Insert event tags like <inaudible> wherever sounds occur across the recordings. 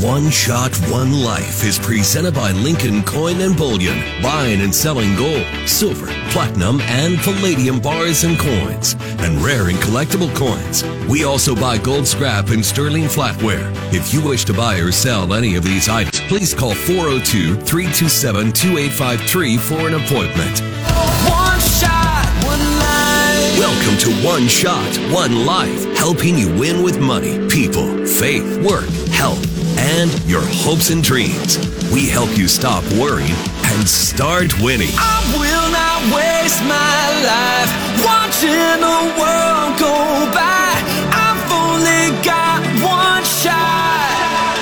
One Shot, One Life is presented by Lincoln Coin and Bullion, buying and selling gold, silver, platinum, and palladium bars and coins, and rare and collectible coins. We also buy gold scrap and sterling flatware. If you wish to buy or sell any of these items, please call 402 327 2853 for an appointment. One shot, one life. Welcome to One Shot, One Life, helping you win with money, people, faith, work, health, and your hopes and dreams. We help you stop worrying and start winning. I will not waste my life watching the world go by. I've only got one shot,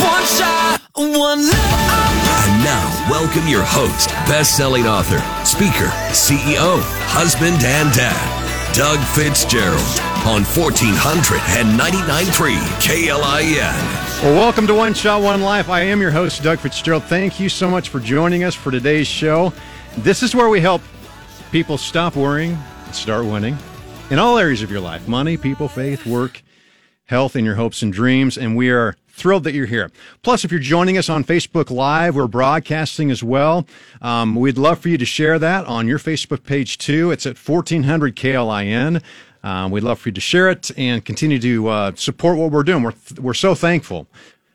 one shot, one life. And now, welcome your host, best-selling author, speaker, CEO, husband, and dad, Doug Fitzgerald, on 1499.3 KLIN. Well, welcome to One Shot, One Life. I am your host, Doug Fitzgerald. Thank you so much for joining us for today's show. This is where we help people stop worrying and start winning in all areas of your life money, people, faith, work, health, and your hopes and dreams. And we are thrilled that you're here. Plus, if you're joining us on Facebook Live, we're broadcasting as well. Um, we'd love for you to share that on your Facebook page too. It's at 1400 KLIN. Um, we'd love for you to share it and continue to uh, support what we're doing. We're, we're so thankful.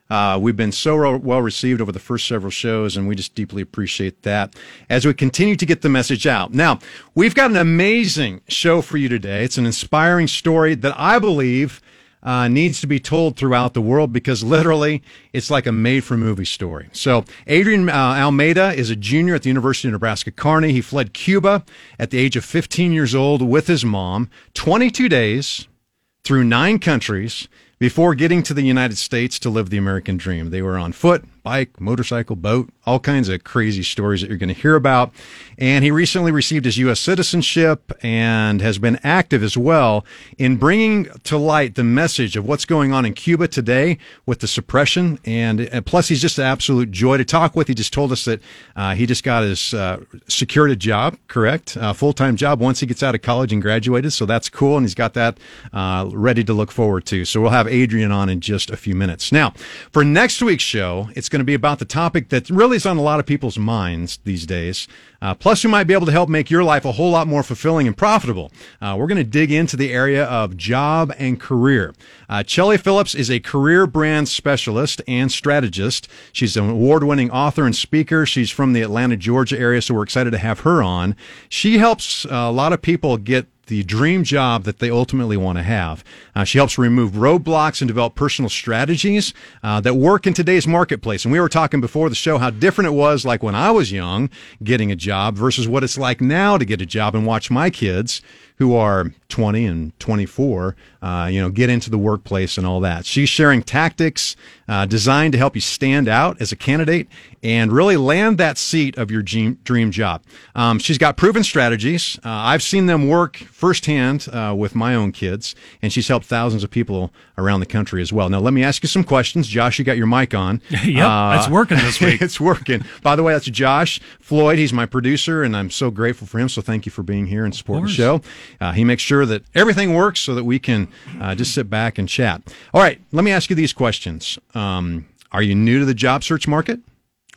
Uh, we've been so ro- well received over the first several shows, and we just deeply appreciate that as we continue to get the message out. Now, we've got an amazing show for you today. It's an inspiring story that I believe uh, needs to be told throughout the world because literally it's like a made for movie story. So, Adrian uh, Almeida is a junior at the University of Nebraska Kearney. He fled Cuba at the age of 15 years old with his mom, 22 days through nine countries before getting to the United States to live the American dream. They were on foot, bike, motorcycle, boat, all kinds of crazy stories that you're going to hear about. And he recently received his U.S. citizenship and has been active as well in bringing to light the message of what's going on in Cuba today with the suppression. And, and plus, he's just an absolute joy to talk with. He just told us that uh, he just got his uh, secured a job, correct? Uh, Full time job once he gets out of college and graduated. So that's cool. And he's got that uh, ready to look forward to. So we'll have Adrian on in just a few minutes. Now, for next week's show, it's going to be about the topic that really is on a lot of people's minds these days. Uh, plus, we might be able to help make your life a whole lot more fulfilling and profitable. Uh, we're going to dig into the area of job and career. Uh, Chelly Phillips is a career brand specialist and strategist. She's an award winning author and speaker. She's from the Atlanta, Georgia area, so we're excited to have her on. She helps uh, a lot of people get the dream job that they ultimately want to have. Uh, she helps remove roadblocks and develop personal strategies uh, that work in today's marketplace. And we were talking before the show how different it was like when I was young getting a job versus what it's like now to get a job and watch my kids who are 20 and 24, uh, you know, get into the workplace and all that. She's sharing tactics uh, designed to help you stand out as a candidate and really land that seat of your dream, dream job. Um, she's got proven strategies. Uh, I've seen them work firsthand uh, with my own kids, and she's helped thousands of people around the country as well. Now, let me ask you some questions. Josh, you got your mic on. <laughs> Yep, it's working this week. <laughs> it's working. By the way, that's Josh Floyd. He's my producer, and I'm so grateful for him. So thank you for being here and supporting the show. Uh, he makes sure that everything works so that we can uh, just sit back and chat. All right, let me ask you these questions. Um, are you new to the job search market?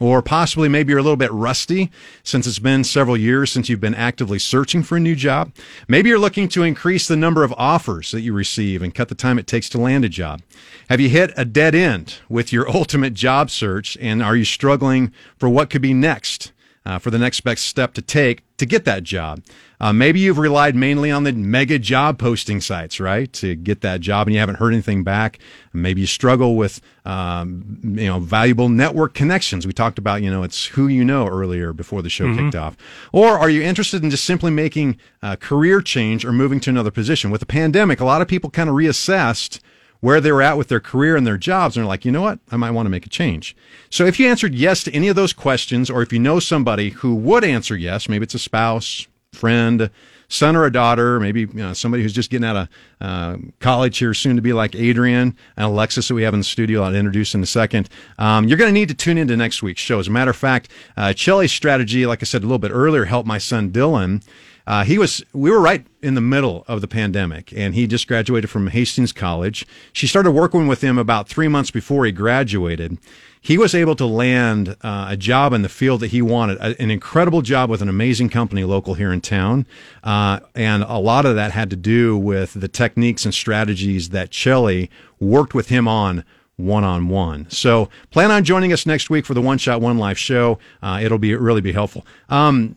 Or possibly maybe you're a little bit rusty since it's been several years since you've been actively searching for a new job. Maybe you're looking to increase the number of offers that you receive and cut the time it takes to land a job. Have you hit a dead end with your <laughs> ultimate job search and are you struggling for what could be next? Uh, for the next best step to take to get that job. Uh, maybe you've relied mainly on the mega job posting sites, right, to get that job, and you haven't heard anything back. Maybe you struggle with, um, you know, valuable network connections. We talked about, you know, it's who you know earlier before the show kicked off. Or are you interested in just simply making a career change or moving to another position? With the pandemic, a lot of people kind of reassessed where they were at with their career and their jobs and they're like, you know what? I might want to make a change. So if you answered yes to any of those questions, or if you know somebody who would answer yes, maybe it's a spouse, friend, son or a daughter, maybe you know, somebody who's just getting out of uh, college here soon to be like Adrian and Alexis that we have in the studio. I'll introduce in a second. Um, you're going to need to tune into next week's show. As a matter of fact, uh, strategy, like I said a little bit earlier, helped my son Dylan Uh, he was, we were right in the middle of the pandemic, and he just graduated from Hastings College. She started working with him about three months before he graduated. He was able to land uh, a job in the field that he wanted, a, an incredible job with an amazing company local here in town. Uh, and a lot of that had to do with the techniques and strategies that Chelly worked with him on one on one. So plan on joining us next week for the One Shot One Life show. Uh, it'll be really be helpful. Um,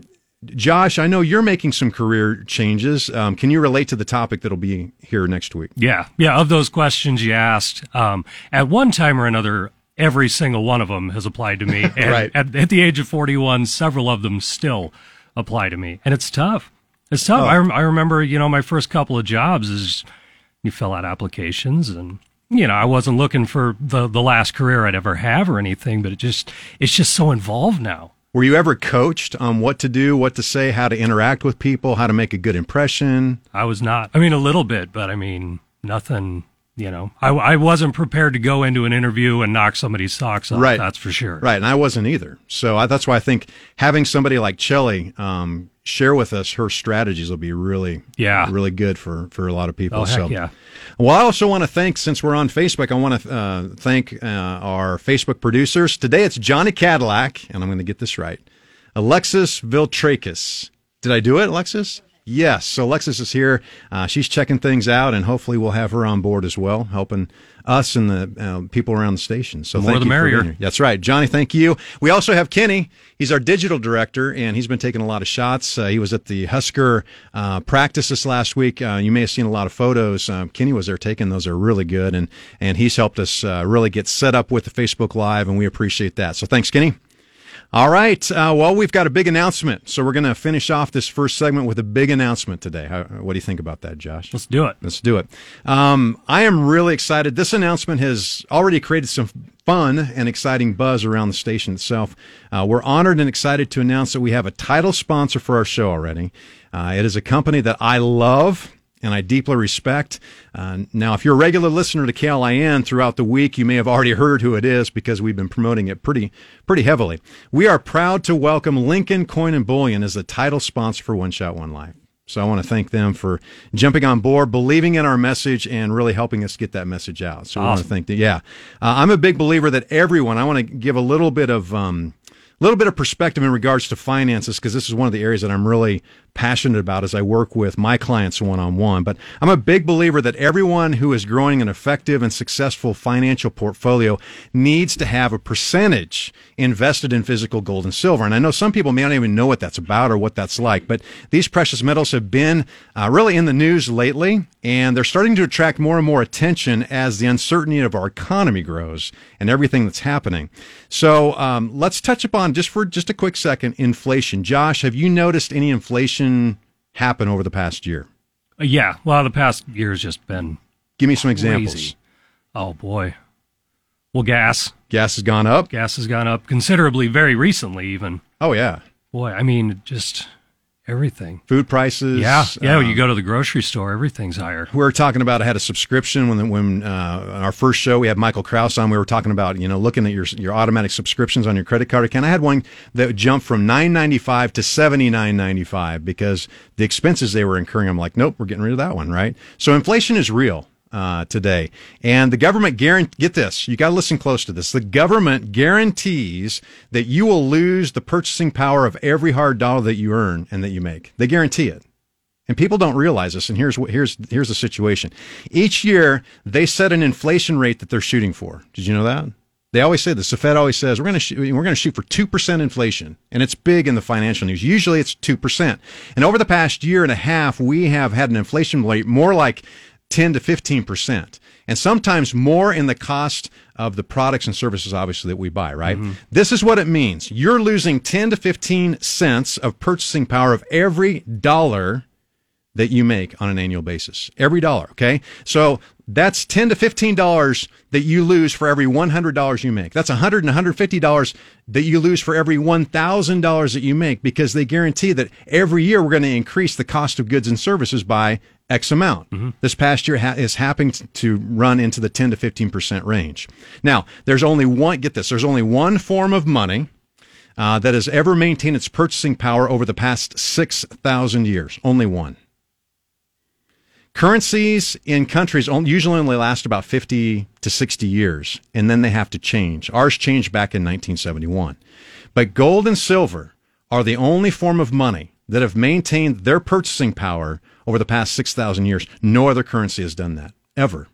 Josh, I know you're making some career changes. Um, can you relate to the topic that'll be here next week? Yeah, yeah. Of those questions you asked, um, at one time or another, every single one of them has applied to me. <laughs> And right. At, at, the age of 41, several of them still apply to me, and it's tough. It's tough. Oh. I, I remember, you know, my first couple of jobs is you fill out applications and you know, I wasn't looking for the the last career I'd ever have or anything, but it just it's just so involved now. Were you ever coached on what to do, what to say, how to interact with people, how to make a good impression? I was not. I mean, a little bit, but I mean, nothing. You know, I, I wasn't prepared to go into an interview and knock somebody's socks off. Right. That's for sure. Right, and I wasn't either. So I, that's why I think having somebody like Chelly um, share with us her strategies will be really, Yeah. really good for for a lot of people. Oh, so, yeah. Well, I also want to thank, since we're on Facebook, I want to uh, thank uh, our Facebook producers. Today it's Johnny Cadillac, and I'm going to get this right. Alexis Viltrakis. Did I do it, Alexis? Yes. So Alexis is here. Uh, she's checking things out, and hopefully we'll have her on board as well, helping us and the uh, people around the station. So More thank the merrier. That's right, Johnny. Thank you. We also have Kenny. He's our digital director, and he's been taking a lot of shots. Uh, he was at the Husker uh, practice this last week. Uh, you may have seen a lot of photos. Um, Kenny was there taking those; are really good, and and he's helped us uh, really get set up with the Facebook Live, and we appreciate that. So thanks, Kenny. All right. Uh, well, we've got a big announcement, so we're going to finish off this first segment with a big announcement today. How, what do you think about that, Josh? Let's do it. Let's do it. Um, I am really excited. This announcement has already created some fun and exciting buzz around the station itself. Uh, we're honored and excited to announce that we have a title sponsor for our show already. Uh, it is a company that I love and I deeply respect. Uh, now, if you're a regular listener to KLIN throughout the week, you may have already heard who it is because we've been promoting it pretty, pretty heavily. We are proud to welcome Lincoln Coin and Bullion as the title sponsor for One Shot One Life. So I want to thank them for jumping on board, believing in our message, and really helping us get that message out. So I want to thank them. Yeah, uh, I'm a big believer that everyone. I want to give a little bit of. Um, little bit of perspective in regards to finances because this is one of the areas that I'm really passionate about as I work with my clients one on one. But I'm a big believer that everyone who is growing an effective and successful financial portfolio needs to have a percentage invested in physical gold and silver. And I know some people may not even know what that's about or what that's like, but these precious metals have been uh, really in the news lately and they're starting to attract more and more attention as the uncertainty of our economy grows and everything that's happening. So um, let's touch upon just for just a quick second inflation. Josh, have you noticed any inflation happen over the past year? Yeah. Well, the past year has just been Give me some examples. Oh boy. Well, gas. Gas has gone up. Gas has gone up considerably very recently, even. Oh yeah, Boy, I mean, just everything. food prices. Yeah. Yeah. when um, you go to the grocery store, everything's higher. we were talking about I had a subscription when when uh, our first show we had Michael Kraus on. We were talking about you know looking at your your automatic subscriptions on your credit card account. I had one that jumped from nine ninety five to seventy nine ninety five because the expenses they were incurring. I'm like, nope, we're getting rid of that one, right? So inflation is real. Uh, today, and the government guarantee. Get this, you got to listen close to this. The government guarantees that you will lose the purchasing power of every hard dollar that you earn and that you make. They guarantee it. And people don't realize this. And here's what here's here's the situation. Each year they set an inflation rate that they're shooting for. Did you know that? They always say this. The Fed always says we're going to sh- we're going to shoot for two percent inflation, and it's big in the financial news. Usually it's two percent. And over the past year and a half, we have had an inflation rate more like ten to fifteen percent, and sometimes more in the cost of the products and services, obviously that we buy. Right. Mm-hmm. This is what it means. You're losing ten to fifteen cents of purchasing power of every dollar that you make on an annual basis. Every dollar, okay? So that's 10 to 15 dollars that you lose for every 100 dollars you make. That's 100 and 150 dollars that you lose for every 1000 dollars that you make because they guarantee that every year we're going to increase the cost of goods and services by X amount. This past year ha- is happening to run into the 10 to 15% range. Now, there's only one, get this, there's only one form of money uh, that has ever maintained its purchasing power over the past 6,000 years. Only one. Currencies in countries usually only last about 50 to 60 years, and then they have to change. Ours changed back in 1971. But gold and silver are the only form of money that have maintained their purchasing power over the past 6,000 years. No other currency has done that, ever.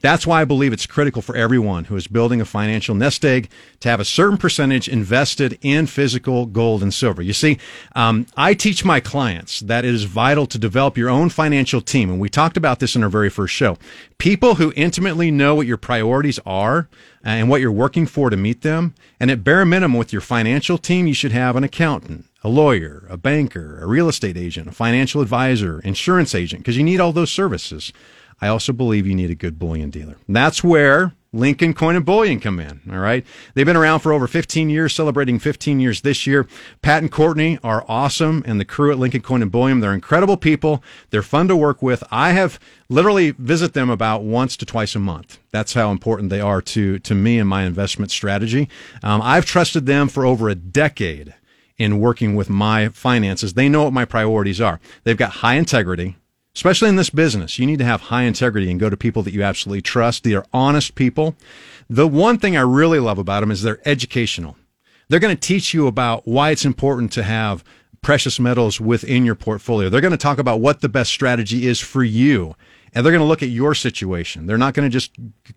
That's why I believe it's critical for everyone who is building a financial nest egg to have a certain percentage invested in physical gold and silver. You see, um, I teach my clients that it is vital to develop your own financial team. And we talked about this in our very first show. People who intimately know what your priorities are and what you're working for to meet them. And at bare minimum, with your financial team, you should have an accountant, a lawyer, a banker, a real estate agent, a financial advisor, insurance agent, because you need all those services. I also believe you need a good bullion dealer. That's where Lincoln Coin and Bullion come in. All right. They've been around for over 15 years, celebrating 15 years this year. Pat and Courtney are awesome, and the crew at Lincoln Coin and Bullion, they're incredible people. They're fun to work with. I have literally visit them about once to twice a month. That's how important they are to, to me and my investment strategy. Um, I've trusted them for over a decade in working with my finances. They know what my priorities are. They've got high integrity especially in this business, you need to have high integrity and go to people that you absolutely trust. They are honest people. The one thing I really love about them is they're educational. They're going to teach you about why it's important to have precious metals within your portfolio. They're going to talk about what the best strategy is for you and they're going to look at your situation. They're not going to just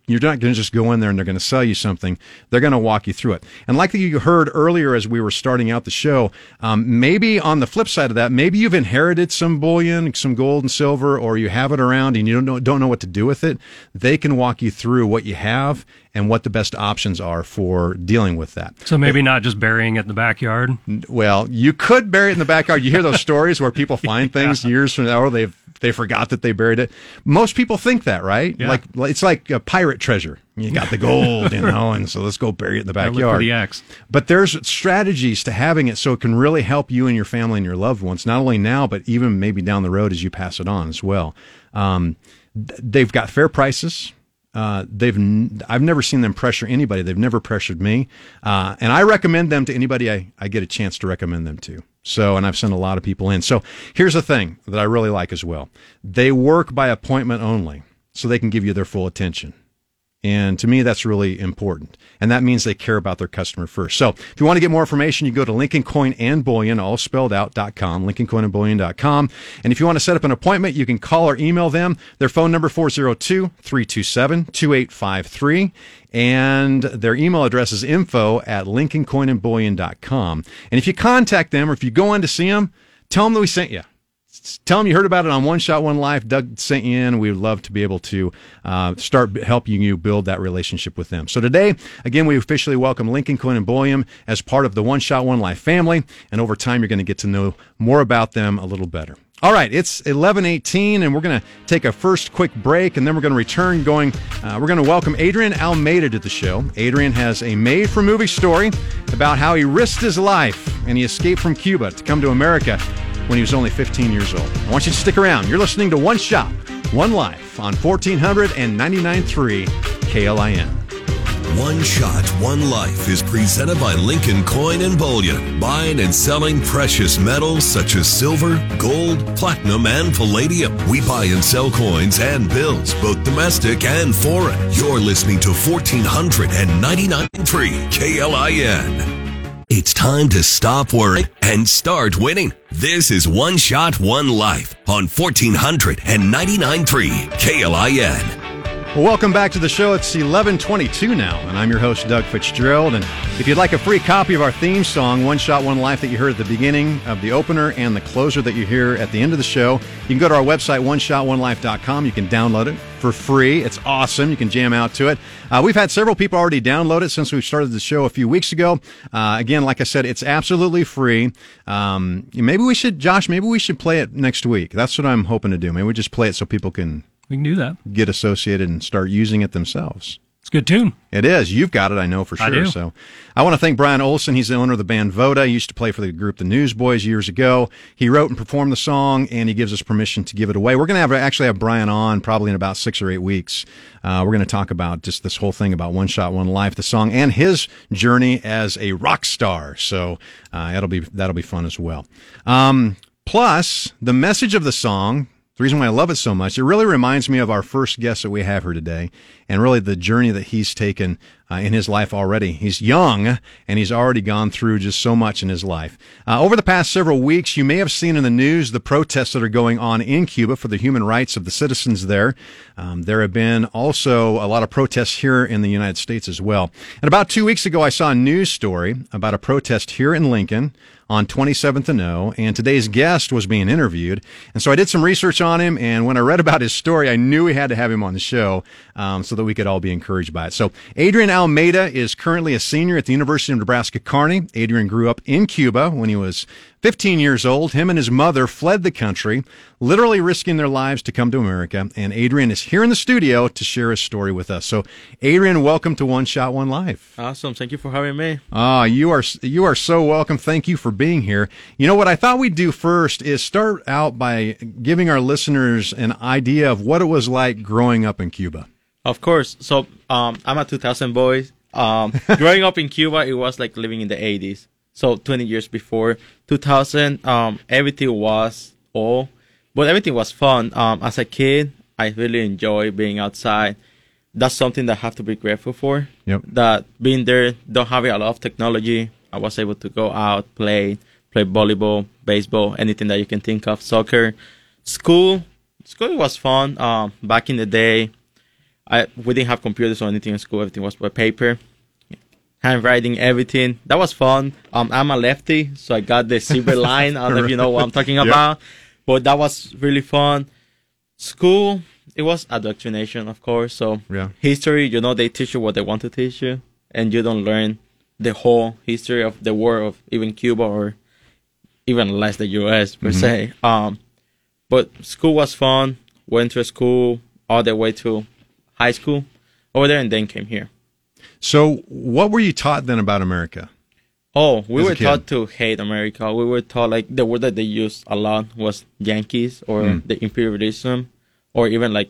you're not going to just go in there and they're going to sell you something. They're going to walk you through it. And like you heard earlier as we were starting out the show, um, maybe on the flip side of that, maybe you've inherited some bullion, some gold and silver, or you have it around and you don't know don't know what to do with it. They can walk you through what you have and what the best options are for dealing with that. So maybe not just burying it in the backyard. Well, you could bury it in the backyard. You hear those stories where people <laughs> find things yeah. years from now, or they've they forgot that they buried it. Most people think that, right? Yeah. Like it's like a pirate treasure. You got the gold, you <laughs> know, and so let's go bury it in the backyard. The. But there's strategies to having it so it can really help you and your family and your loved ones, not only now, but even maybe down the road as you pass it on as well. Um, they've got fair prices. Uh, they've n- I've never seen them pressure anybody. They've never pressured me, uh, and I recommend them to anybody I, I get a chance to recommend them to. So, and I've sent a lot of people in. So, here's the thing that I really like as well. They work by appointment only, so they can give you their full attention. And to me, that's really important. And that means they care about their customer first. So if you want to get more information, you go to Lincoln Coin and Bullion, all spelled out.com, lincolncoinandbullion.com. And if you want to set up an appointment, you can call or email them. Their phone number 402-327-2853. And their email address is info at lincolncoinandbullion.com. And if you contact them or if you go in to see them, tell them that we sent you tell them you heard about it on One Shot One Life. Doug sent you in. We would love to be able to uh, start helping you build that relationship with them. So today, again, we officially welcome Lincoln Coin and Bullion as part of the One Shot One Life family. And over time, you're going to get to know more about them a little better. All right, it's 11:18, and we're going to take a first quick break, and then we're going to return. Going, uh, we're going to welcome Adrian Almeida to the show. Adrian has a made-for-movie story about how he risked his life and he escaped from Cuba to come to America when he was only 15 years old. I want you to stick around. You're listening to One Shot, One Life on 1499.3 KLIN. One Shot, One Life is presented by Lincoln Coin and Bullion, buying and selling precious metals such as silver, gold, platinum, and palladium. We buy and sell coins and bills, both domestic and foreign. You're listening to 1499.3 KLIN. It's time to stop worrying and start winning. This is One Shot, One Life on 1499.3 KLIN. Welcome back to the show. It's 1122 now, and I'm your host, Doug Fitzgerald. And if you'd like a free copy of our theme song, One Shot, One Life, that you heard at the beginning of the opener and the closer that you hear at the end of the show, you can go to our website, oneshotonelife.com. You can download it for free. It's awesome. You can jam out to it. Uh, we've had several people already download it since we started the show a few weeks ago. Uh, again, like I said, it's absolutely free. Um, maybe we should, Josh, maybe we should play it next week. That's what I'm hoping to do. Maybe we just play it so people can we can do that. Get associated and start using it themselves. It's a good tune. It is. You've got it, I know for I sure. do. So I want to thank Brian Olson. He's the owner of the band Voda. He used to play for the group The Newsboys years ago. He wrote and performed the song, and he gives us permission to give it away. We're going to have actually have Brian on probably in about six or eight weeks. Uh, we're going to talk about just this whole thing about One Shot, One Life, the song, and his journey as a rock star. So uh, that'll be that'll be fun as well. Um, plus, the message of the song the reason why I love it so much, it really reminds me of our first guest that we have here today, and really the journey that he's taken uh, in his life already. He's young, and he's already gone through just so much in his life. Uh, over the past several weeks, you may have seen in the news the protests that are going on in Cuba for the human rights of the citizens there. Um, there have been also a lot of protests here in the United States as well. And about two weeks ago, I saw a news story about a protest here in Lincoln on 27th and O, and today's guest was being interviewed. And so I did some research on him, and when I read about his story, I knew we had to have him on the show um, so that we could all be encouraged by it. So Adrian Almeida is currently a senior at the University of Nebraska Kearney. Adrian grew up in Cuba when he was 15 years old. Him and his mother fled the country, literally risking their lives to come to America. And Adrian is here in the studio to share his story with us. So, Adrian, welcome to One Shot One Life. Awesome. Thank you for having me. Ah, you are you are so welcome. Thank you for being here. You know what I thought we'd do first is start out by giving our listeners an idea of what it was like growing up in Cuba. Of course. So um, I'm a 2000 boy. Um, <laughs> growing up in Cuba, it was like living in the 80s. So 20 years before 2000, um, everything was all, but everything was fun. Um, as a kid, I really enjoy being outside. That's something that I have to be grateful for. Yep. That being there, don't having a lot of technology, I was able to go out, play, play volleyball, baseball, anything that you can think of, soccer, school. School was fun. Um, back in the day, I we didn't have computers or anything in school. Everything was by paper, handwriting, everything. That was fun. Um, I'm a lefty, so I got the silver <laughs> line. I don't know if you know what I'm talking Yep. about, but that was really fun. School, it was indoctrination, of course. So Yeah. history, you know, they teach you what they want to teach you, and you don't learn the whole history of the war of even Cuba or even less the U.S. per se. Um, but school was fun. Went to school all the way to high school over there, and then came here. So, what were you taught then about America? Oh, we were taught to hate America. We were taught like the word that they used a lot was Yankees or Mm. the imperialism, or even like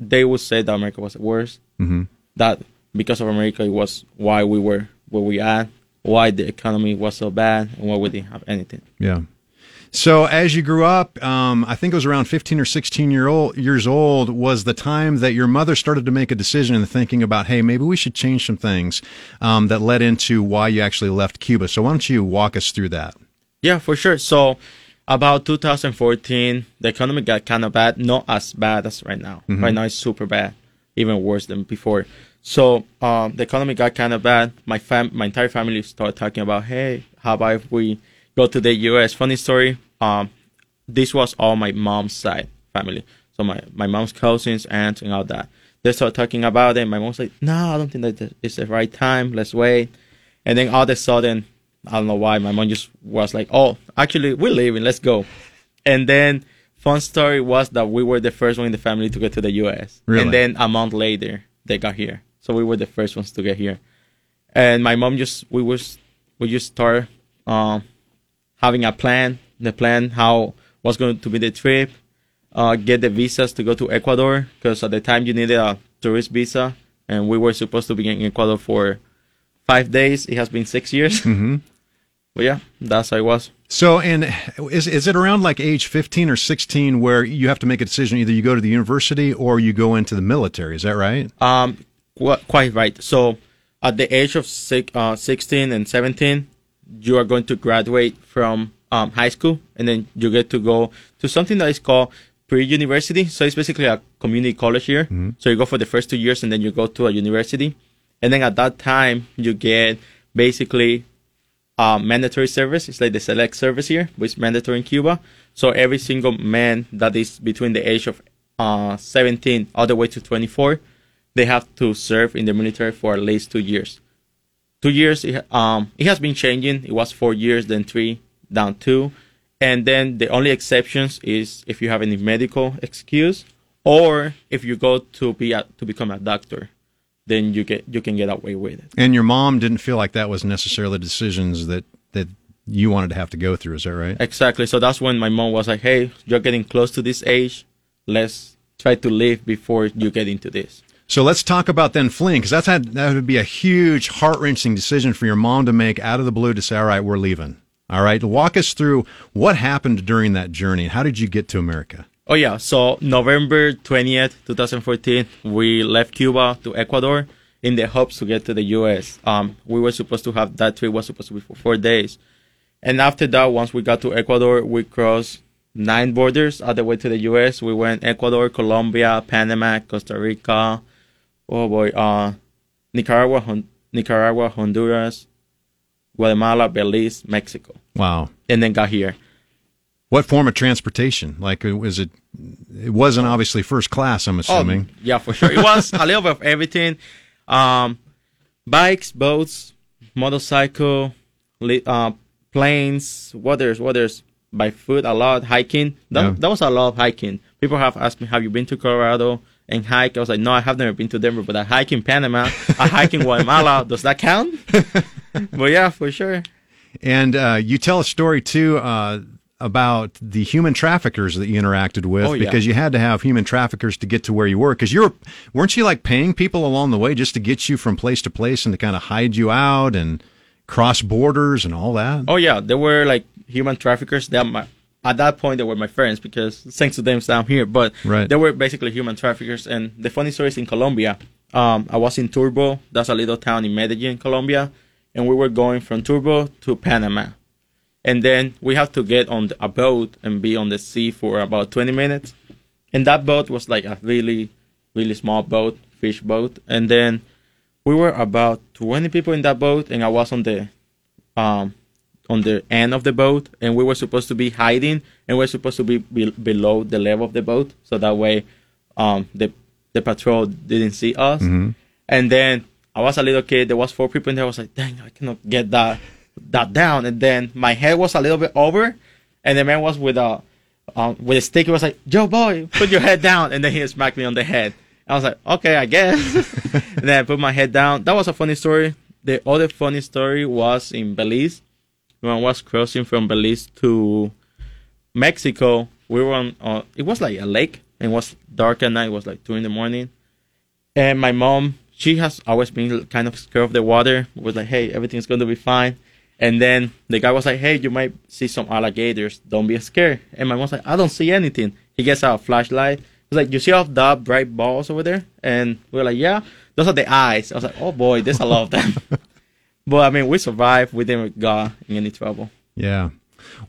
they would say that America was the worst. Mhm. That because of America, it was why we were where we at, why the economy was so bad, and why we didn't have anything. Yeah. So as you grew up, um, I think it was around 15 or 16 year old, years old was the time that your mother started to make a decision and thinking about, hey, maybe we should change some things um, that led into why you actually left Cuba. So why don't you walk us through that? Yeah, for sure. So about 2014, the economy got kind of bad. Not as bad as right now. Right now it's super bad, even worse than before. So um, the economy got kind of bad. My fam, my entire family started talking about, hey, how about if we go to the U.S. Funny story. Um, this was all my mom's side family. So my my mom's cousins, aunts, and all that. They started talking about it. My mom's like, no, I don't think that it's the right time. Let's wait. And then all of a sudden, I don't know why, my mom just was like, oh, actually, we're leaving. Let's go. And then, fun story was that we were the first one in the family to get to the U.S. Really? And then a month later, they got here. So we were the first ones to get here. And my mom just, we was, we just started um, having a plan, the plan how was going to be the trip, uh, get the visas to go to Ecuador because at the time you needed a tourist visa, and we were supposed to be in Ecuador for five days. It has been six years. Mm-hmm. <laughs> But yeah, that's how it was. So, and is is it around like age 15 or 16 where you have to make a decision? Either you go to the university or you go into the military. Is that right? Um, qu- quite right. So at the age of six, uh, 16 and 17, you are going to graduate from um, high school, and then you get to go to something that is called pre-university. So it's basically a community college here. So you go for the first two years, and then you go to a university, and then at that time you get basically uh, mandatory service. It's like the select service here, which is mandatory in Cuba. So every single man that is between the age of uh, 17 all the way to 24, they have to serve in the military for at least two years. Two years, it, um, it has been changing. It was four years, then three, down two. And then the only exceptions is if you have any medical excuse or if you go to be a, to become a doctor. then you get you can get away with it. And your mom didn't feel like that was necessarily decisions that that you wanted to have to go through. Is that right? Exactly. So that's when my mom was like, "Hey, you're getting close to this age. Let's try to live before you get into this." So let's talk about then fleeing, because that's had that would be a huge, heart wrenching decision for your mom to make out of the blue to say, "All right, we're leaving." All right, walk us through what happened during that journey. How did you get to America? Oh yeah, so November 20th, 2014, we left Cuba to Ecuador in the hopes to get to the US. Um, we were supposed to have that trip was supposed to be for four days. And after that, once we got to Ecuador, we crossed nine borders all the way to the US. We went Ecuador, Colombia, Panama, Costa Rica, oh boy, uh, Nicaragua, Hon- Nicaragua, Honduras, Guatemala, Belize, Mexico, Wow. and then got here. What form of transportation? Like, uh, was it? It wasn't obviously first class. I'm assuming. Oh, yeah, for sure. It was a little bit of everything. Um, bikes, boats, motorcycle, li- uh, planes, what there's by foot, a lot, hiking. That, Yeah. that was a lot of hiking. People have asked me, have you been to Colorado and hike? I was like, no, I have never been to Denver, but I hike in Panama. I hike in Guatemala. <laughs> Does that count? <laughs> but yeah, for sure. And uh, you tell a story too uh, about the human traffickers that you interacted with, Oh, yeah. because you had to have human traffickers to get to where you were. Because you're, weren't you like paying people along the way just to get you from place to place and to kind of hide you out and cross borders and all that? Oh yeah, there were like human traffickers. That my at that point they were my friends because thanks to them I'm here. But Right. they were basically human traffickers. And the funny story is in Colombia. Um, I was in Turbo. That's a little town in Medellin, Colombia, and we were going from Turbo to Panama. And then we have to get on a boat and be on the sea for about 20 minutes. And that boat was like a really, really small boat, fish boat. And then we were about 20 people in that boat, and I was on the um, on the end of the boat, and we were supposed to be hiding, and we are supposed to be, be below the level of the boat, so that way, um, the the patrol didn't see us. And then I was a little kid. There was four people in there. I was like, dang, I cannot get that that down. And then my head was a little bit over, and the man was with a um, with a stick. He was like, Joe boy, put your head down, and then he smacked me on the head. I was like, okay, I guess. <laughs> and then I put my head down. That was a funny story. The other funny story was in Belize when I was crossing from Belize to Mexico. We were on. Uh, it was like a lake. And it was dark at night. It was like two in the morning. And my mom, she has always been kind of scared of the water. Was like, hey, everything's going to be fine. And then the guy was like, hey, you might see some alligators. Don't be scared. And my mom's like, I don't see anything. He gets out a flashlight. He's like, you see all the bright balls over there? And we are like, yeah, those are the eyes. I was like, oh boy, there's a lot of them. <laughs> but I mean, we survived. We didn't got in any trouble. Yeah.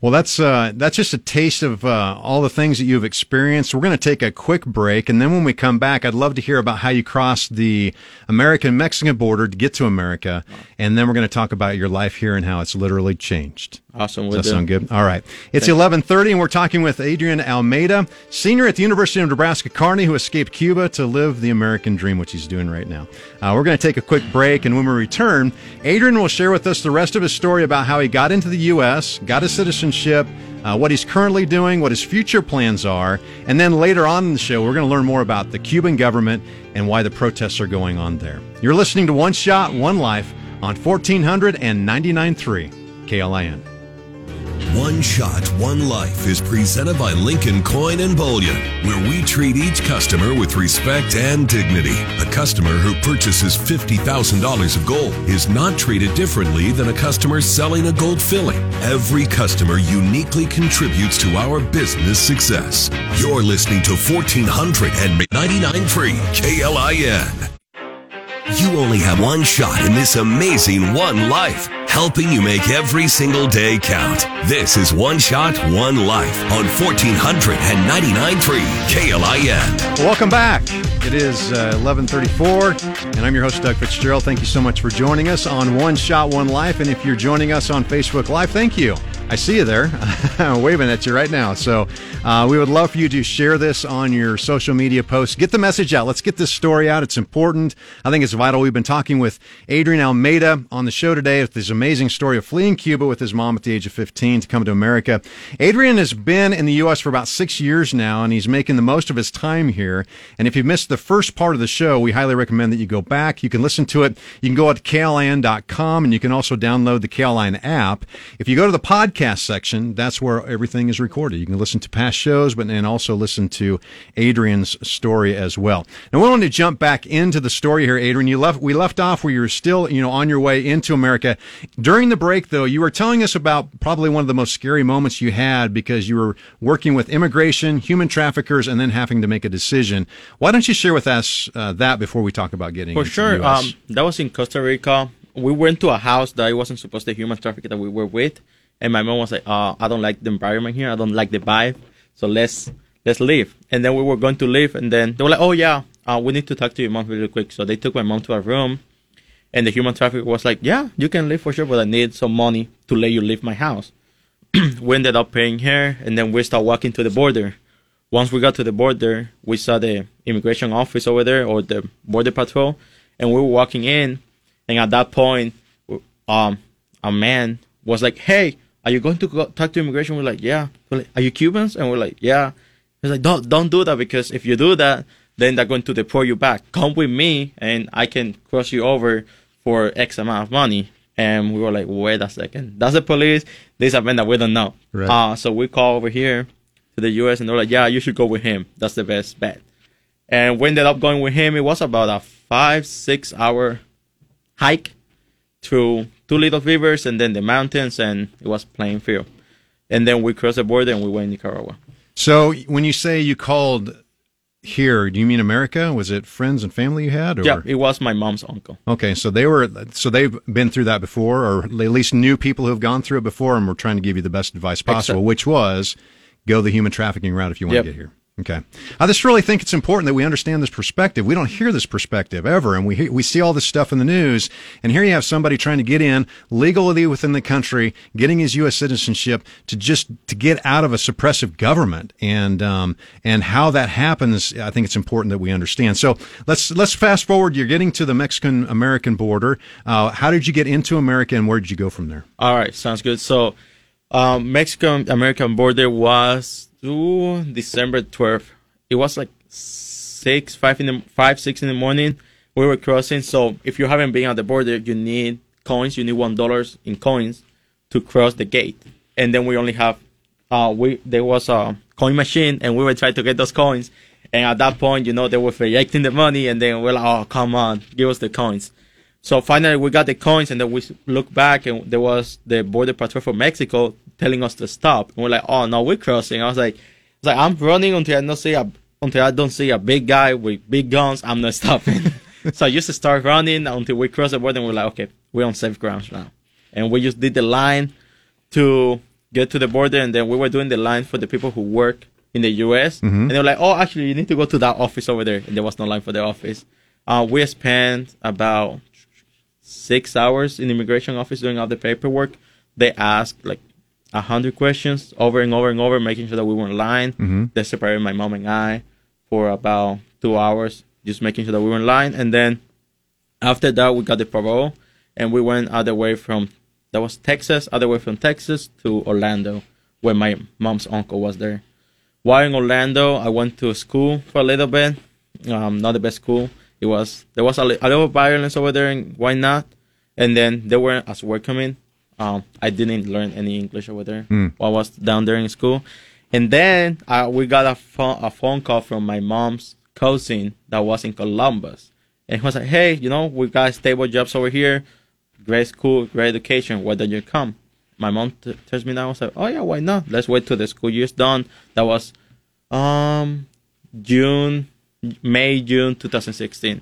Well, that's uh, that's just a taste of uh, all the things that you've experienced. We're going to take a quick break, and then when we come back, I'd love to hear about how you crossed the American-Mexican border to get to America, and then we're going to talk about your life here and how it's literally changed. Awesome. Does that sound good? All right. It's 11:30 and we're talking with Adrian Almeida, senior at the University of Nebraska Kearney who escaped Cuba to live the American dream which he's doing right now. Uh, we're going to take a quick break and when we return, Adrian will share with us the rest of his story about how he got into the US, got his citizenship, uh, what he's currently doing, what his future plans are, and then later on in the show we're going to learn more about the Cuban government and why the protests are going on there. You're listening to One Shot, One Life on 1499.3 KLIN. One Shot, One Life is presented by Lincoln Coin and Bullion, where we treat each customer with respect and dignity. A customer who purchases $50,000 of gold is not treated differently than a customer selling a gold filling. Every customer uniquely contributes to our business success. You're listening to 1499.3 KLIN. You only have one shot in this amazing one life, helping you make every single day count. This is One Shot, One Life on 1499.3 KLIN. Welcome back. It is uh, 11:34, and I'm your host Doug Fitzgerald. Thank you so much for joining us on One Shot, One Life. And if you're joining us on Facebook Live, thank you. I see you there, I'm <laughs> waving at you right now. So uh, we would love for you to share this on your social media posts. Get the message out. Let's get this story out. It's important. I think it's vital. We've been talking with Adrian Almeida on the show today with his amazing story of fleeing Cuba with his mom at the age of 15 to come to America. Adrian has been in the U.S. for about six years now, and he's making the most of his time here. And if you missed the first part of the show, we highly recommend that you go back. You can listen to it. You can go to KLIN.com, and you can also download the KLIN app. If you go to the podcast section, that's where everything is recorded. You can listen to past shows, but and also listen to Adrian's story as well. Now, we want to jump back into the story here, Adrian. You left we left off where you were still, you know, on your way into America. During the break, though, you were telling us about probably one of the most scary moments you had because you were working with immigration, human traffickers, and then having to make a decision. Why don't you share with us uh, that before we talk about getting For sure. Um, that was in Costa Rica. We went to a house that it wasn't supposed to human traffic that we were with, and my mom was like, uh, "I don't like the environment here. I don't like the vibe. So let's let's leave." And then we were going to leave, and then they were like, "Oh yeah, uh, we need to talk to your mom really quick." So they took my mom to a room, and the human traffic was like, "Yeah, you can leave for sure, but I need some money to let you leave my house." <clears throat> we ended up paying her, and then we start walking to the border. Once we got to the border, we saw the immigration office over there or the border patrol, and we were walking in. And at that point, um, a man was like, "Hey, are you going to go talk to immigration?" We're like, "Yeah." We're like, "Are you Cubans?" And we're like, "Yeah." He's like, "Don't don't do that because if you do that, then they're going to deport you back. Come with me, and I can cross you over for X amount of money." And we were like, "Wait a second, that's the police. This man that we don't know." Right. Uh, so we call over here to the U.S. and they're like, "Yeah, you should go with him. That's the best bet." And we ended up going with him. It was about a five six hour hike through two little rivers and then the mountains, and it was plain field. And then we crossed the border and we went to Nicaragua. So when you say you called here, do you mean America? Was it friends and family you had? Or? Yeah, it was my mom's uncle. Okay, so they were so they've been through that before, or at least knew people who have gone through it before, and were trying to give you the best advice possible, Exact- which was go the human trafficking route if you want Yep. to get here. Okay, I just really think it's important that we understand this perspective. We don't hear this perspective ever, and we we see all this stuff in the news, and here you have somebody trying to get in legally within the country, getting his U.S. citizenship to just to get out of a suppressive government, and um, and how that happens. I think it's important that we understand. So let's let's fast forward. You're getting to the Mexican American border. Uh, how did you get into America, and where did you go from there? All right, sounds good. So, um, Mexican American border was ooh, December twelfth. It was like six, five in the five, six in the morning. We were crossing. So, if you haven't been at the border, you need coins. You need one dollars in coins to cross the gate. And then we only have, uh, we there was a coin machine, and we were trying to get those coins. And at that point, you know, they were rejecting the money, and then we're like, oh, come on, give us the coins. So finally, we got the coins, and then we look back, and there was the border patrol from Mexico telling us to stop. And we're like, "Oh no, we're crossing." I was like, "I was like, I'm running until I don't see a until I don't see a big guy with big guns. I'm not <laughs> stopping." so I used to start running until we cross the border, and we're like, "Okay, we're on safe grounds now." And we just did the line to get to the border, and then we were doing the line for the people who work in the U.S. And they were like, "Oh, actually, you need to go to that office over there," and there was no line for the office. Uh, we spent about six hours in the immigration office doing all the paperwork. They asked like a hundred questions over and over and over, making sure that we were in line. They separated my mom and I for about two hours, just making sure that we were in line. And then after that, we got the parole, and we went other way from that was Texas, other way from Texas to Orlando, where my mom's uncle was there. While in Orlando, I went to school for a little bit. Um, not the best school. It was there was a, a little violence over there, and why not? And then they were as we're coming. Um, I didn't learn any English over there while I was down there in school. And then uh, we got a phone a phone call from my mom's cousin that was in Columbus, and he was like, "Hey, you know, we got stable jobs over here, great school, great education. Why don't you come?" My mom t- tells me now, I was like, "Oh yeah, why not? Let's wait till the school year's done." That was um June, May, June 2016.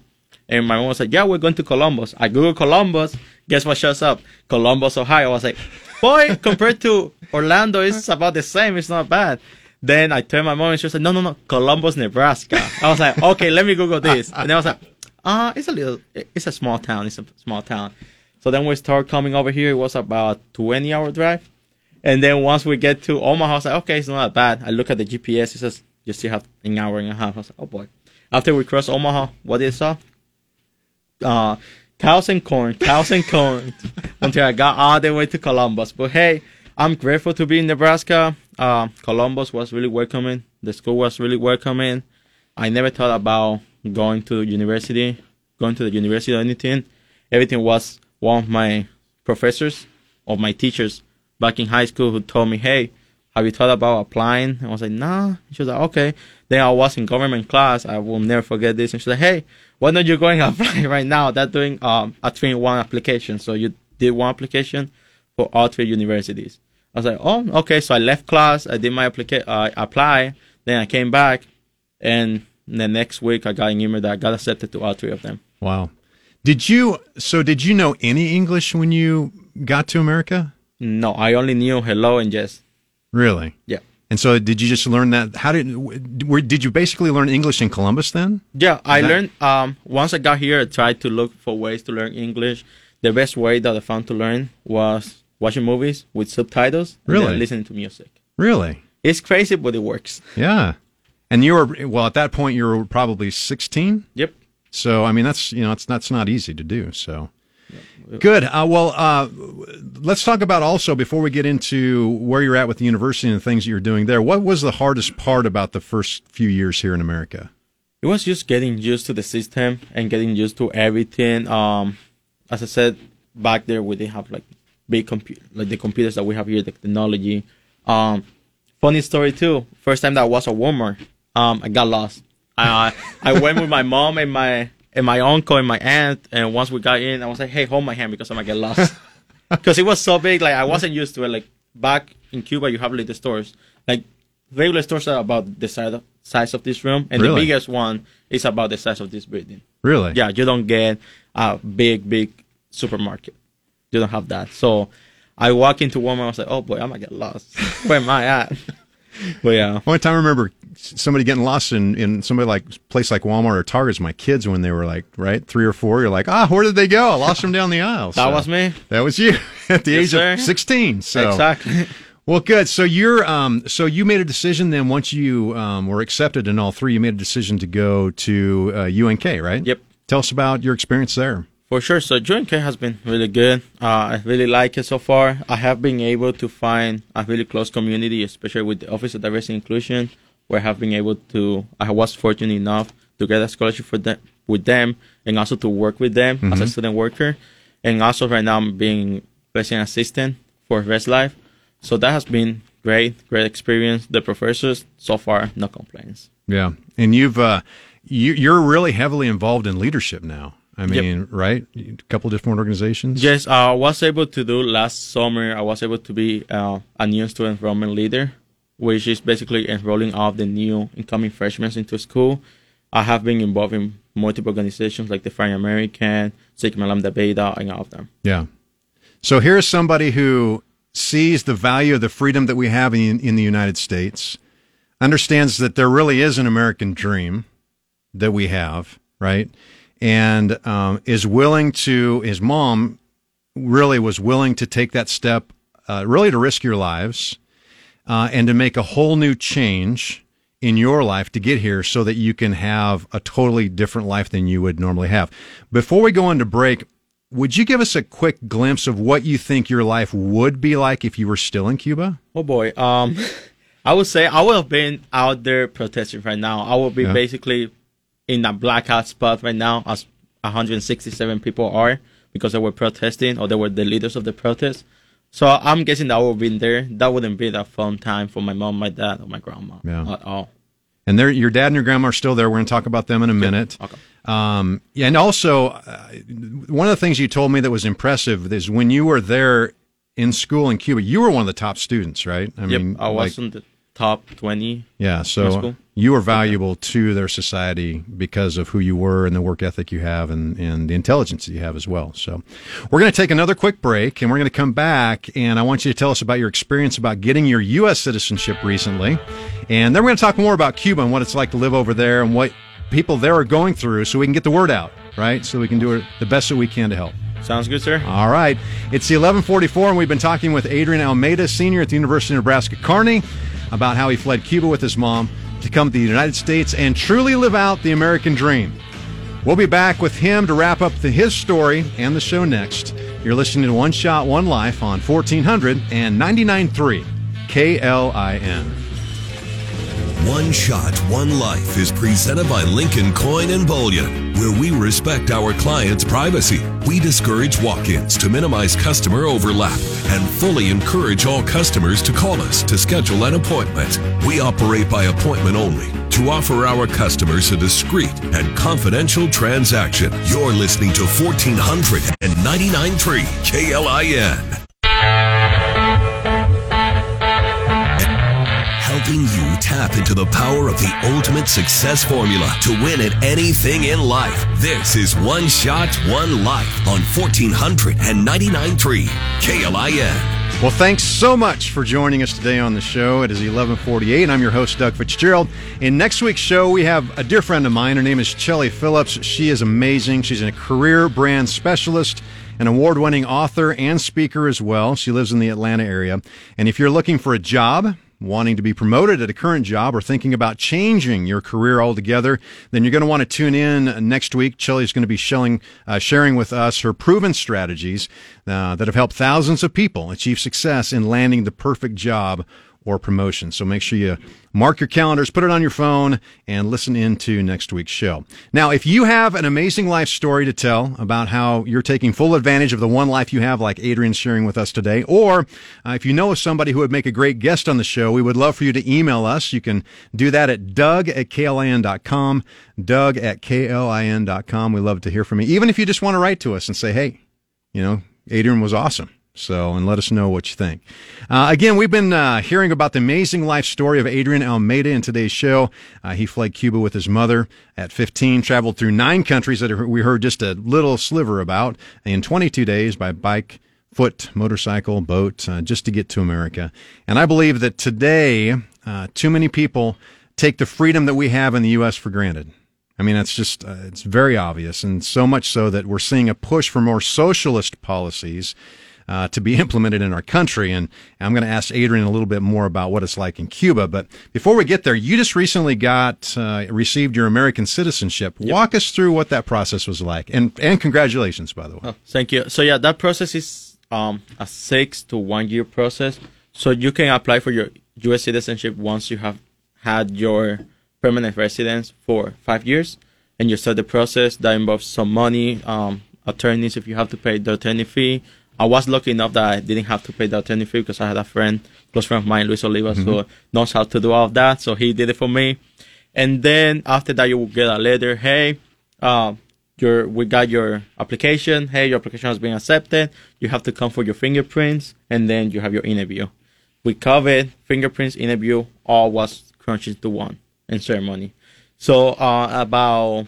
And my mom was like, Yeah, we're going to Columbus. I Google Columbus. Guess what shows up? Columbus, Ohio. I was like, Boy, <laughs> compared to Orlando, it's about the same. It's not bad. Then I turned my mom and she was like, No, no, no, Columbus, Nebraska. I was like, Okay, let me Google this. And then I was like, Ah, it's a little, it's a small town. It's a small town. So then we start coming over here. It was about 20 hour drive. And then once we get to Omaha, I was like, okay, it's not that bad. I look at the GPS. It says you still have an hour and a half. I was like, oh boy. After we cross Omaha, what did it saw? Uh, cows and corn, cows and corn. <laughs> until I got all the way to Columbus. But hey, I'm grateful to be in Nebraska. Uh, Columbus was really welcoming. The school was really welcoming. I never thought about going to university, going to the university or anything. Everything was one of my professors or my teachers back in high school who told me, "Hey, have you thought about applying?" And I was like, "Nah." She was like, "Okay." Then I was in government class. I will never forget this. And she's like, "Hey, why don't you go and <laughs> apply right now? They're doing um, a three-in-one application. So you did one application for all three universities." I was like, "Oh, okay." So I left class. I did my applica- uh, apply. Then I came back, and the next week I got an email that I got accepted to all three of them. Wow. Did you? So did you know any English when you got to America? No, I only knew hello and yes. Really? Yeah. And so did you just learn that? How did? Were, did you basically learn English in Columbus then? Yeah, I That- learned. Um, once I got here, I tried to look for ways to learn English. The best way that I found to learn was watching movies with subtitles. and Really? listening to music. Really? It's crazy, but it works. Yeah. And you were well at that point. You were probably sixteen. Yep. So I mean, that's you know, it's that's not easy to do. So good. Uh, well, uh, let's talk about also before we get into where you're at with the university and the things that you're doing there. What was the hardest part about the first few years here in America? It was just getting used to the system and getting used to everything. Um, as I said back there, we didn't have like big computer, like the computers that we have here, the technology. Um, funny story too. First time that I was at Walmart, um, I got lost. I I went with my mom and my and my uncle and my aunt, and once we got in, I was like, "Hey, hold my hand because I might get lost." <laughs> Because it was so big, like I wasn't used to it. Like back in Cuba, you have like the stores, like regular stores are about the size of, size of this room, and Really? the biggest one is about the size of this building. Really? Yeah, you don't get a big, big supermarket. You don't have that. So I walk into Walmart. I was like, oh boy, I might get lost. <laughs> Where am I at? but yeah, One time I remember somebody getting lost in, in somebody like place like Walmart or Target's my kids when they were like right three or four. You're like, ah, where did they go? I lost them down the aisle. that was me. That was you <laughs> at the Yes, age sir. of sixteen. So Exactly. <laughs> well, good. So you're um so you made a decision then once you um were accepted in all three, you made a decision to go to uh, UNK, right? Yep. Tell us about your experience there. For sure. So Care has been really good. Uh, I really like it so far. I have been able to find a really close community, especially with the Office of Diversity and Inclusion, where I have been able to. I was fortunate enough to get a scholarship for them with them, and also to work with them as a student worker. And also right now I'm being resident assistant for Res Life. So that has been great, great experience. The professors so far no complaints. Yeah, and you've uh, you, you're really heavily involved in leadership now. I mean, right? A couple different organizations. Yes, I was able to do last summer. I was able to be uh, a new student enrollment leader, which is basically enrolling all of the new incoming freshmen into school. I have been involved in multiple organizations like the Frying American, Sigma Lambda Beta, and all of them. Yeah. So here's somebody who sees the value of the freedom that we have in, in the United States, understands that there really is an American dream that we have, right? And um, is willing to, his mom really was willing to take that step, uh, really to risk your lives uh, and to make a whole new change in your life to get here so that you can have a totally different life than you would normally have. Before we go into break, would you give us a quick glimpse of what you think your life would be like if you were still in Cuba? Oh boy. Um, I would say I would have been out there protesting right now. I would be Yeah. basically in a blackout spot right now, as 167 people are because they were protesting or they were the leaders of the protest. So I'm guessing that would have been there. That wouldn't be that fun time for my mom, my dad, or my grandma Yeah. at all. And there, your dad and your grandma are still there. We're going to talk about them in a minute. Okay. Um, and also, uh, one of the things you told me that was impressive is when you were there in school in Cuba, you were one of the top students, right? I Yep, mean, I was like- in the top 20. Yeah, so school. You are valuable to their society because of who you were and the work ethic you have and, and the intelligence that you have as well. So we're going to take another quick break and we're going to come back and I want you to tell us about your experience about getting your U.S. citizenship recently. And then we're going to talk more about Cuba and what it's like to live over there and what people there are going through so we can get the word out, right? So we can do it the best that we can to help. Sounds good, sir? All right. It's the 1144, and we've been talking with Adrian Almeida, senior at the University of Nebraska Kearney, about how he fled Cuba with his mom to come to the United States and truly live out the American dream. We'll be back with him to wrap up the, his story and the show next. You're listening to One Shot, One Life on 1400 and 99.3 KLIN. One Shot, One Life is presented by Lincoln Coin and Bullion, where we respect our clients' privacy. We discourage walk ins to minimize customer overlap and fully encourage all customers to call us to schedule an appointment. We operate by appointment only to offer our customers a discreet and confidential transaction. You're listening to 1499.3 KLIN. Helping you tap into the power of the ultimate success formula to win at anything in life. This is One Shot, One Life on 1499.3 KLIN. Well, thanks so much for joining us today on the show. It is 1148, and I'm your host, Doug Fitzgerald. In next week's show, we have a dear friend of mine. Her name is Chelly Phillips. She is amazing. She's a career brand specialist an award winning author and speaker as well. She lives in the Atlanta area. And if you're looking for a job, wanting to be promoted at a current job or thinking about changing your career altogether, then you're going to want to tune in next week. Chelly's going to be uh, sharing with us her proven strategies uh, that have helped thousands of people achieve success in landing the perfect job or promotion. So make sure you mark your calendars, put it on your phone, and listen into next week's show. Now, if you have an amazing life story to tell about how you're taking full advantage of the one life you have, like Adrian's sharing with us today, or uh, if you know of somebody who would make a great guest on the show, we would love for you to email us. You can do that at doug at klin.com, doug at klin.com. We love to hear from you. Even if you just want to write to us and say, hey, you know, Adrian was awesome. So, and let us know what you think. Uh, again, we've been uh, hearing about the amazing life story of Adrian Almeida in today's show. Uh, he fled Cuba with his mother at 15, traveled through nine countries that we heard just a little sliver about in 22 days by bike, foot, motorcycle, boat, uh, just to get to America. And I believe that today, uh, too many people take the freedom that we have in the U.S. for granted. I mean, that's just, uh, it's very obvious, and so much so that we're seeing a push for more socialist policies uh, to be <laughs> implemented in our country. And I'm going to ask Adrian a little bit more about what it's like in Cuba. But before we get there, you just recently got uh, received your American citizenship. Yep. Walk us through what that process was like, and and congratulations, by the way. Oh, thank you. So yeah, that process is um, a six to one year process. So you can apply for your U.S. citizenship once you have had your permanent residence for five years, and you start the process. That involves some money, um, attorneys if you have to pay the attorney fee, I was lucky enough that I didn't have to pay the attorney fee because I had a friend, close friend of mine, Luis Oliva, mm-hmm. who knows how to do all of that. So he did it for me. And then after that, you will get a letter. Hey, uh, your we got your application. Hey, your application has been accepted. You have to come for your fingerprints, and then you have your interview. We covered fingerprints, interview, all was crunched into one in ceremony. So uh, about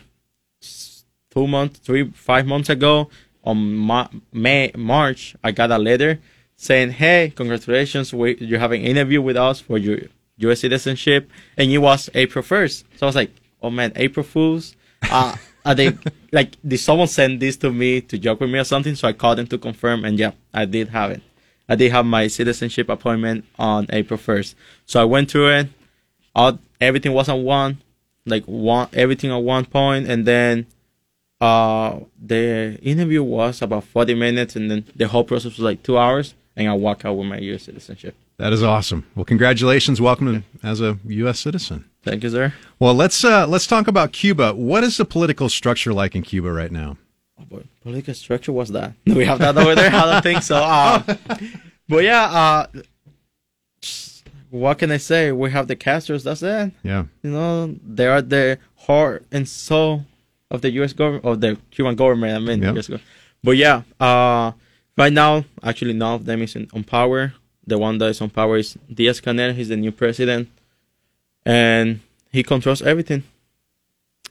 two months, three, five months ago, on Ma- May March, I got a letter saying, "Hey, congratulations! We, you have an interview with us for your U.S. citizenship," and it was April first. So I was like, "Oh man, April Fools!" Uh, they <laughs> like? Did someone send this to me to joke with me or something? So I called them to confirm, and yeah, I did have it. I did have my citizenship appointment on April first. So I went through it. All everything was on one, like one everything on one point, and then uh, the interview was about 40 minutes, and then the whole process was like two hours, and I walk out with my U.S. citizenship. That is awesome. Well, congratulations. Welcome to, as a U.S. citizen. Thank you, sir. Well, let's uh, let's talk about Cuba. What is the political structure like in Cuba right now? Oh, political structure was that? Do <laughs> we have that over there? I don't think so. Uh, <laughs> but yeah, uh, what can I say? We have the Castros. That's it. Yeah. You know, they are the heart and soul of the U.S. government of the Cuban government. I mean, yep. US but yeah, uh, right now, actually, none of them is in, on power. The one that is on power is Diaz Canel. He's the new president, and he controls everything.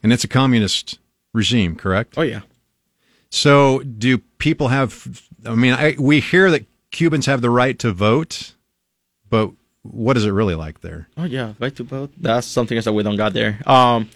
And it's a communist regime, correct? Oh yeah. So, do people have? I mean, I, we hear that Cubans have the right to vote, but what is it really like there? Oh yeah, right to vote. That's something else that we don't got there. Um,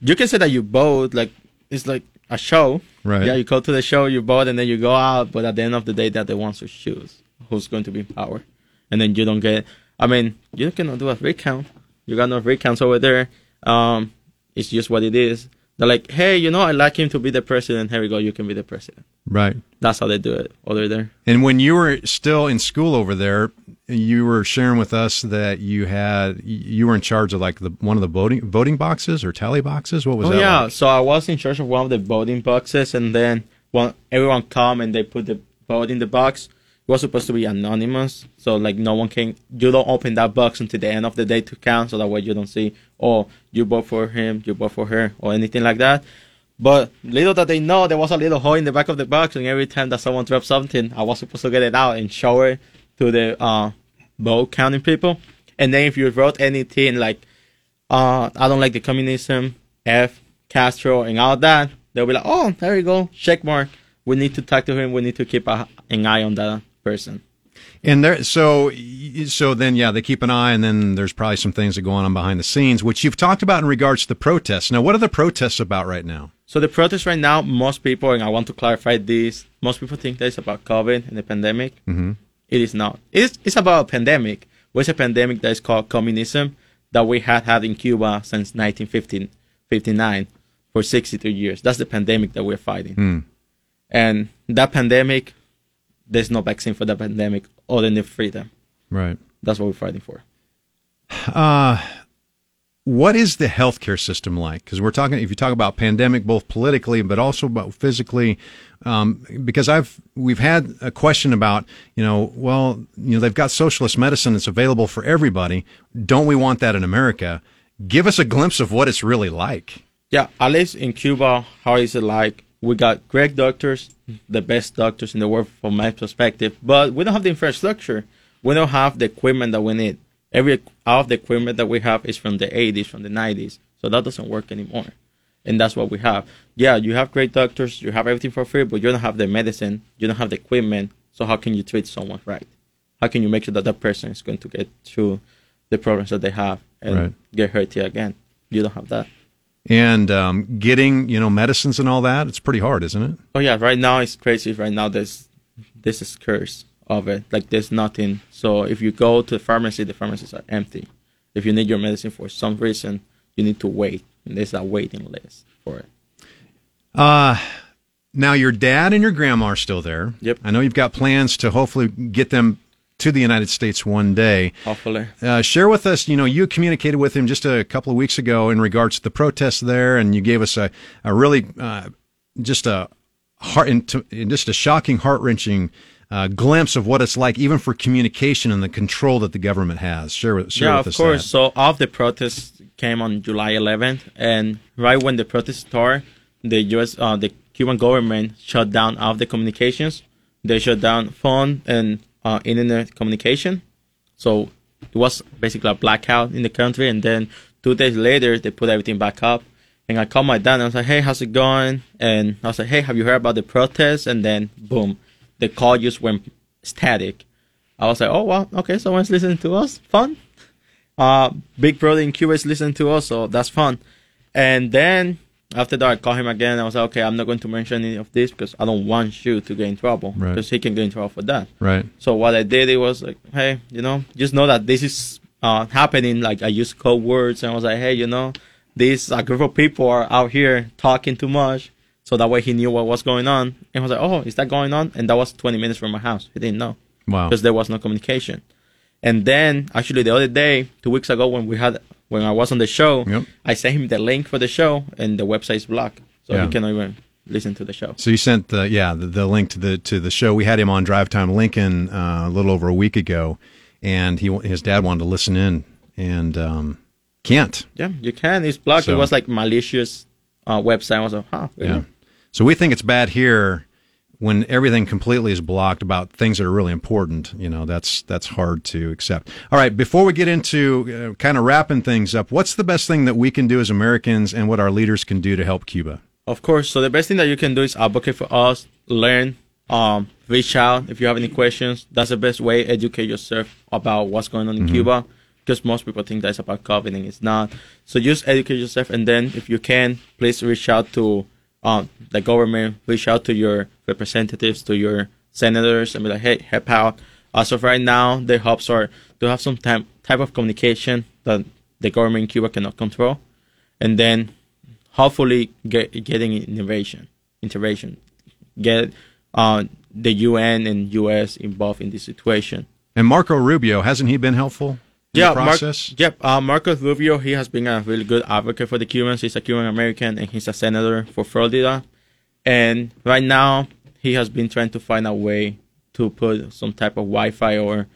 you can say that you vote like it's like a show. Right. Yeah, you go to the show, you vote, and then you go out. But at the end of the day, that the ones who choose who's going to be in power, and then you don't get. I mean, you cannot do a recount. You got no recounts over there. Um, it's just what it is. They're like, hey, you know, I like him to be the president. Here we go. You can be the president. Right. That's how they do it over there. And when you were still in school over there, you were sharing with us that you had you were in charge of like the one of the voting voting boxes or tally boxes. What was oh that? yeah, like? so I was in charge of one of the voting boxes, and then when everyone come and they put the vote in the box, was supposed to be anonymous, so like no one can. You don't open that box until the end of the day to count, so that way you don't see, oh, you vote for him, you vote for her, or anything like that. But little that they know, there was a little hole in the back of the box, and every time that someone dropped something, I was supposed to get it out and show it to the uh, vote counting people. And then if you wrote anything like, uh, I don't like the communism, F, Castro, and all that, they'll be like, oh, there you go, check mark. We need to talk to him. We need to keep a, an eye on that person. And there, so, so then, yeah, they keep an eye, and then there's probably some things that go on behind the scenes, which you've talked about in regards to the protests. Now, what are the protests about right now? So the protests right now, most people, and I want to clarify this, most people think that it's about COVID and the pandemic. Mm-hmm. It is not. It's, it's about a pandemic. It's a pandemic that is called communism that we had had in Cuba since 1959 for 63 years. That's the pandemic that we're fighting. Hmm. And that pandemic, there's no vaccine for the pandemic other than freedom. Right. That's what we're fighting for. Uh, what is the healthcare system like? Because we're talking, if you talk about pandemic, both politically but also about physically, um, because I've we've had a question about, you know, well, you know, they've got socialist medicine that's available for everybody. Don't we want that in America? Give us a glimpse of what it's really like. Yeah, at least in Cuba, how is it like? We got great doctors, the best doctors in the world from my perspective, but we don't have the infrastructure. We don't have the equipment that we need. Every all of the equipment that we have is from the 80s, from the 90s, so that doesn't work anymore. And that's what we have. Yeah, you have great doctors, you have everything for free, but you don't have the medicine, you don't have the equipment. So how can you treat someone right? How can you make sure that that person is going to get through the problems that they have and Right. get healthy again? You don't have that. And um, getting, you know, medicines and all that, it's pretty hard, isn't it? Oh yeah, right now it's crazy. Right now there's this is curse of it. Like there's nothing. So if you go to the pharmacy, the pharmacies are empty. If you need your medicine for some reason, you need to wait. And there's a waiting list for it. Uh, now your dad and your grandma are still there. Yep. I know you've got plans to hopefully get them to the United States one day. Hopefully. Uh, share with us, you know, you communicated with him just a couple of weeks ago in regards to the protests there, and you gave us a, a really, uh, just a heart, into, just a shocking, heart wrenching uh, glimpse of what it's like, even for communication and the control that the government has. Share with, share yeah, with of course. that. So all of the protests came on July 11th, and right when the protests started, the U.S. Uh, the Cuban government shut down all of the communications. They shut down phone and uh, internet communication. So it was basically a blackout in the country. And then two days later, they put everything back up. And I called my dad and I was like, "Hey, how's it going?" And I was like, "Hey, have you heard about the protests?" And then boom, the call just went static. I was like, "Oh well, okay, someone's listening to us. Fun." Uh, Big Brother in Cuba is listening to us, so that's fun. And then after that, I called him again. I was like, "Okay, I'm not going to mention any of this because I don't want you to get in trouble Right. because he can get in trouble for that." Right. So what I did, it was like, hey, you know, just know that this is uh, happening. Like I used code words, and I was like, hey, you know, this a group of people are out here talking too much. So that way he knew what was going on, and I was like, oh, is that going on? And that was 20 minutes from my house. He didn't know Wow. because there was no communication. And then actually the other day, two weeks ago, when we had when I was on the show, Yep. I sent him the link for the show, and the website's blocked, so Yeah. he cannot even listen to the show. So you sent the yeah the, the link to the to the show. We had him on Drive Time Lincoln uh, a little over a week ago, and he his dad wanted to listen in and um, can't. Yeah, you can. It's blocked. So- it was like malicious uh, website. I was like, huh, really? Yeah. So we think it's bad here when everything completely is blocked about things that are really important. You know, that's that's hard to accept. All right, before we get into uh, kind of wrapping things up, what's the best thing that we can do as Americans and what our leaders can do to help Cuba? Of course. So the best thing that you can do is advocate for us, learn, um, reach out if you have any questions. That's the best way. Educate yourself about what's going on in Cuba, because most people think that's about COVID and it's not. So just educate yourself, and then if you can, please reach out to um, the government, reach out to your representatives, to your senators, and be like, hey, help out. As of right now, the hopes are to have some type type of communication that the government in Cuba cannot control, and then hopefully get getting innovation, intervention, get uh, the UN and US involved in this situation. And Marco Rubio, hasn't he been helpful Yeah, Mar- yep. Uh, Marcos Rubio, he has been a really good advocate for the Cubans. He's a Cuban American and he's a senator for Florida. And right now, he has been trying to find a way to put some type of Wi-Fi or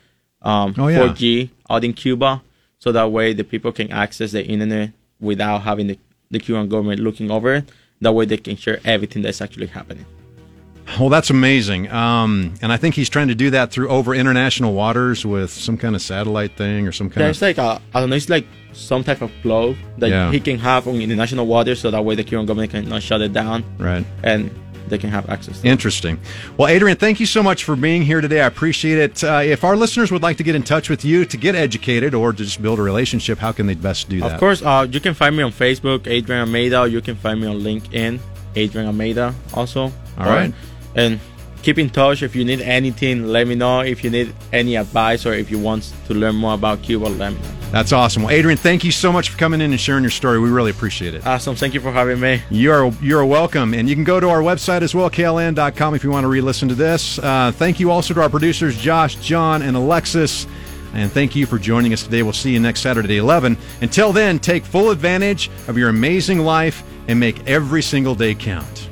um, Oh, yeah. 4G out in Cuba, so that way the people can access the internet without having the, the Cuban government looking over it. That way they can share everything that's actually happening. Well, that's amazing. Um, and I think he's trying to do that through over international waters with some kind of satellite thing or some kind There's of. like a, I don't know, it's like some type of globe that Yeah. he can have on international waters, so that way the Cuban government can not shut it down. Right. and they can have access to. Interesting. Well, Adrian, thank you so much for being here today. I appreciate it. Uh, if our listeners would like to get in touch with you to get educated or to just build a relationship, how can they best do that? Of course, uh, you can find me on Facebook, Adrian Almeida, you can find me on LinkedIn, Adrian Almeida, also. All right. And keep in touch. If you need anything, let me know. If you need any advice or if you want to learn more about Cuba, let me know. That's awesome. Well, Adrian, thank you so much for coming in and sharing your story. We really appreciate it. Awesome. Thank you for having me. You're you're welcome, and you can go to our website as well, klin.com, if you want to re-listen to this. Uh, thank you also to our producers, Josh, John, and Alexis, and thank you for joining us today. We'll see you next Saturday 11. Until then, take full advantage of your amazing life and make every single day count.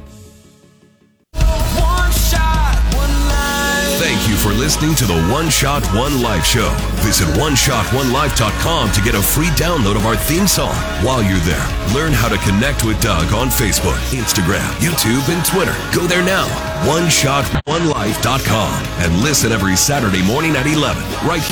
Listening to the One Shot One Life show. Visit OneShotOneLife.com to get a free download of our theme song. While you're there, learn how to connect with Doug on Facebook, Instagram, YouTube, and Twitter. Go there now. OneShotOneLife.com and listen every Saturday morning at 11 right here.